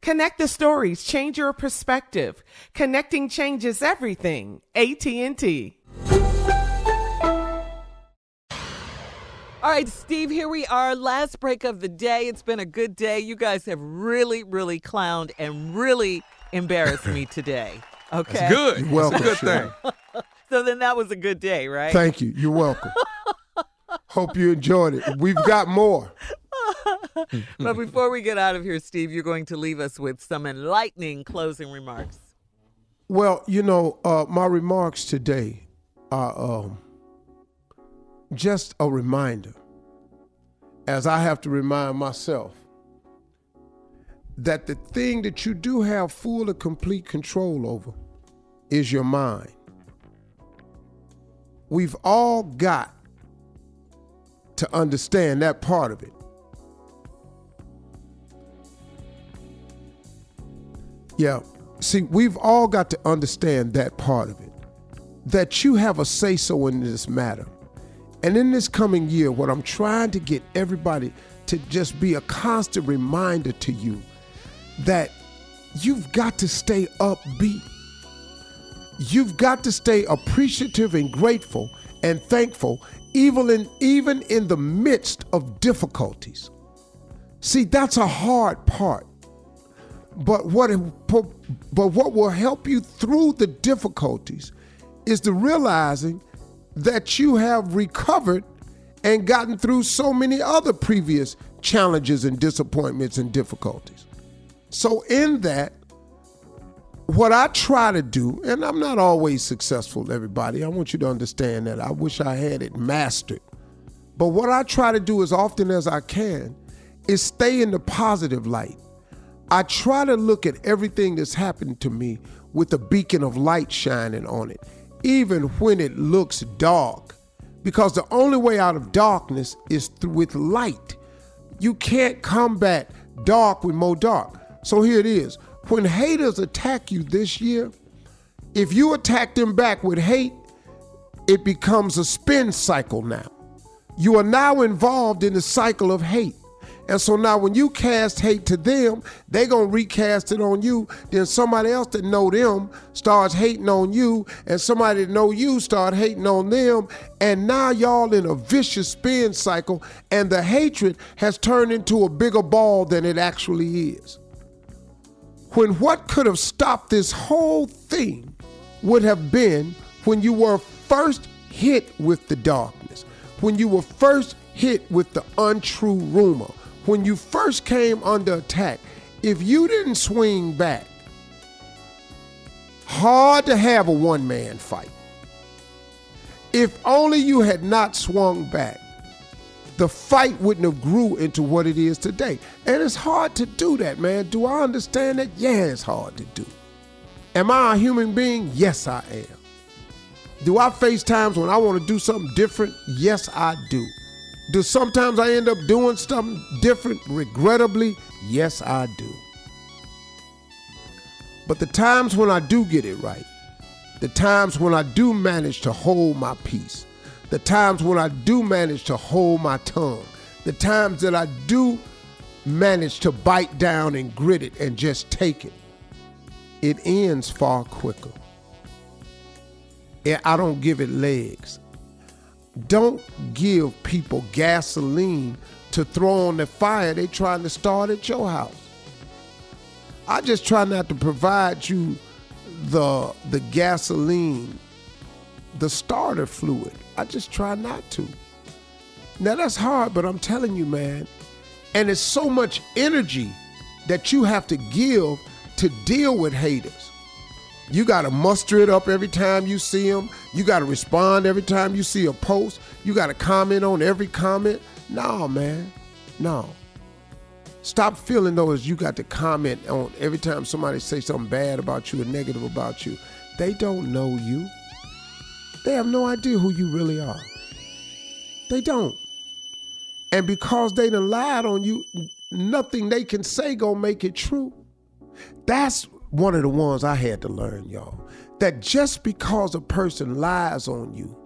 Connect the stories, change your perspective. Connecting changes everything. AT&T. All right, Steve, here we are. Last break of the day. It's been a good day. You guys have really, really clowned and really embarrassed me today. Okay. That's good. You're welcome, It's a good thing. So then that was a good day, right? Thank you. You're welcome. Hope you enjoyed it. We've got more. but before we get out of here, Steve, you're going to leave us with some enlightening closing remarks. Well, you know, uh, my remarks today are um, just a reminder, as I have to remind myself, that the thing that you do have full and complete control over is your mind. We've all got to understand that part of it. Yeah. See, we've all got to understand that part of it. That you have a say so in this matter. And in this coming year, what I'm trying to get everybody to just be a constant reminder to you that you've got to stay upbeat. You've got to stay appreciative and grateful and thankful even in even in the midst of difficulties. See, that's a hard part. But what but what will help you through the difficulties is the realizing that you have recovered and gotten through so many other previous challenges and disappointments and difficulties. So in that what I try to do, and I'm not always successful, everybody. I want you to understand that. I wish I had it mastered. But what I try to do as often as I can is stay in the positive light. I try to look at everything that's happened to me with a beacon of light shining on it, even when it looks dark. Because the only way out of darkness is with light. You can't combat dark with more dark. So here it is. When haters attack you this year, if you attack them back with hate, it becomes a spin cycle now. You are now involved in the cycle of hate. And so now when you cast hate to them, they gonna recast it on you. Then somebody else that know them starts hating on you, and somebody that know you start hating on them. And now y'all in a vicious spin cycle, and the hatred has turned into a bigger ball than it actually is. When what could have stopped this whole thing would have been when you were first hit with the darkness, when you were first hit with the untrue rumor, when you first came under attack, if you didn't swing back, hard to have a one man fight. If only you had not swung back, the fight wouldn't have grew into what it is today. And it's hard to do that, man. Do I understand that? Yeah, it's hard to do. Am I a human being? Yes, I am. Do I face times when I want to do something different? Yes, I do. Do sometimes I end up doing something different regrettably? Yes, I do. But the times when I do get it right, the times when I do manage to hold my peace, the times when I do manage to hold my tongue, the times that I do manage to bite down and grit it and just take it, it ends far quicker. And I don't give it legs. Don't give people gasoline to throw on the fire they trying to start at your house. I just try not to provide you the the gasoline, the starter fluid. I just try not to. Now that's hard, but I'm telling you, man, and it's so much energy that you have to give to deal with haters. You got to muster it up every time you see them. You got to respond every time you see a post. You got to comment on every comment. No, man. No. Stop feeling though as you got to comment on every time somebody say something bad about you or negative about you. They don't know you. They have no idea who you really are. They don't. And because they done lied on you, nothing they can say gonna make it true. That's one of the ones I had to learn, y'all. That just because a person lies on you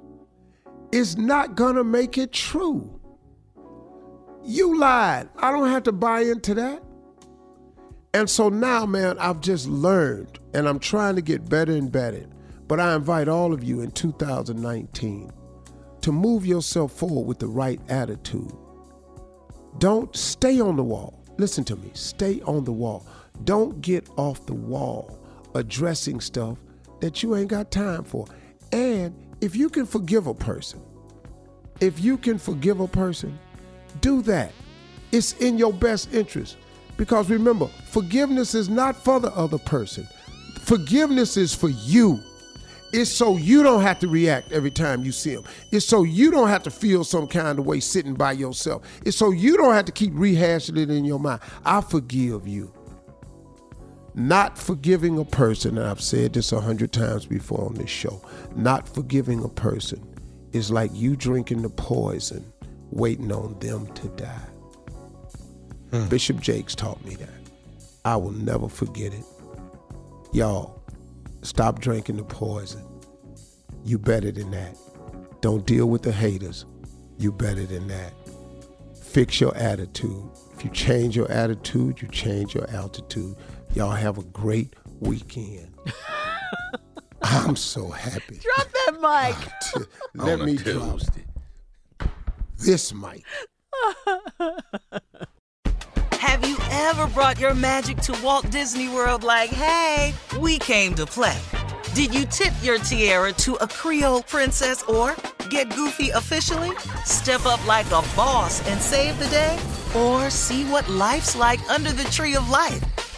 is not gonna make it true. You lied. I don't have to buy into that. And so now, man, I've just learned and I'm trying to get better and better. But I invite all of you in 2019 to move yourself forward with the right attitude. Don't stay on the wall. Listen to me, stay on the wall. Don't get off the wall addressing stuff that you ain't got time for. And if you can forgive a person, if you can forgive a person, do that. It's in your best interest. Because remember, forgiveness is not for the other person, forgiveness is for you. It's so you don't have to react every time you see them. It's so you don't have to feel some kind of way sitting by yourself. It's so you don't have to keep rehashing it in your mind. I forgive you. Not forgiving a person, and I've said this a hundred times before on this show, not forgiving a person is like you drinking the poison, waiting on them to die. Hmm. Bishop Jakes taught me that. I will never forget it. Y'all, stop drinking the poison. You better than that. Don't deal with the haters. You better than that. Fix your attitude. If you change your attitude, you change your altitude. Y'all have a great weekend. I'm so happy. Drop that mic. Let me drop it. this mic. Have you ever brought your magic to Walt Disney World like, hey, we came to play? Did you tip your tiara to a Creole princess or get goofy officially? Step up like a boss and save the day? Or see what life's like under the tree of life?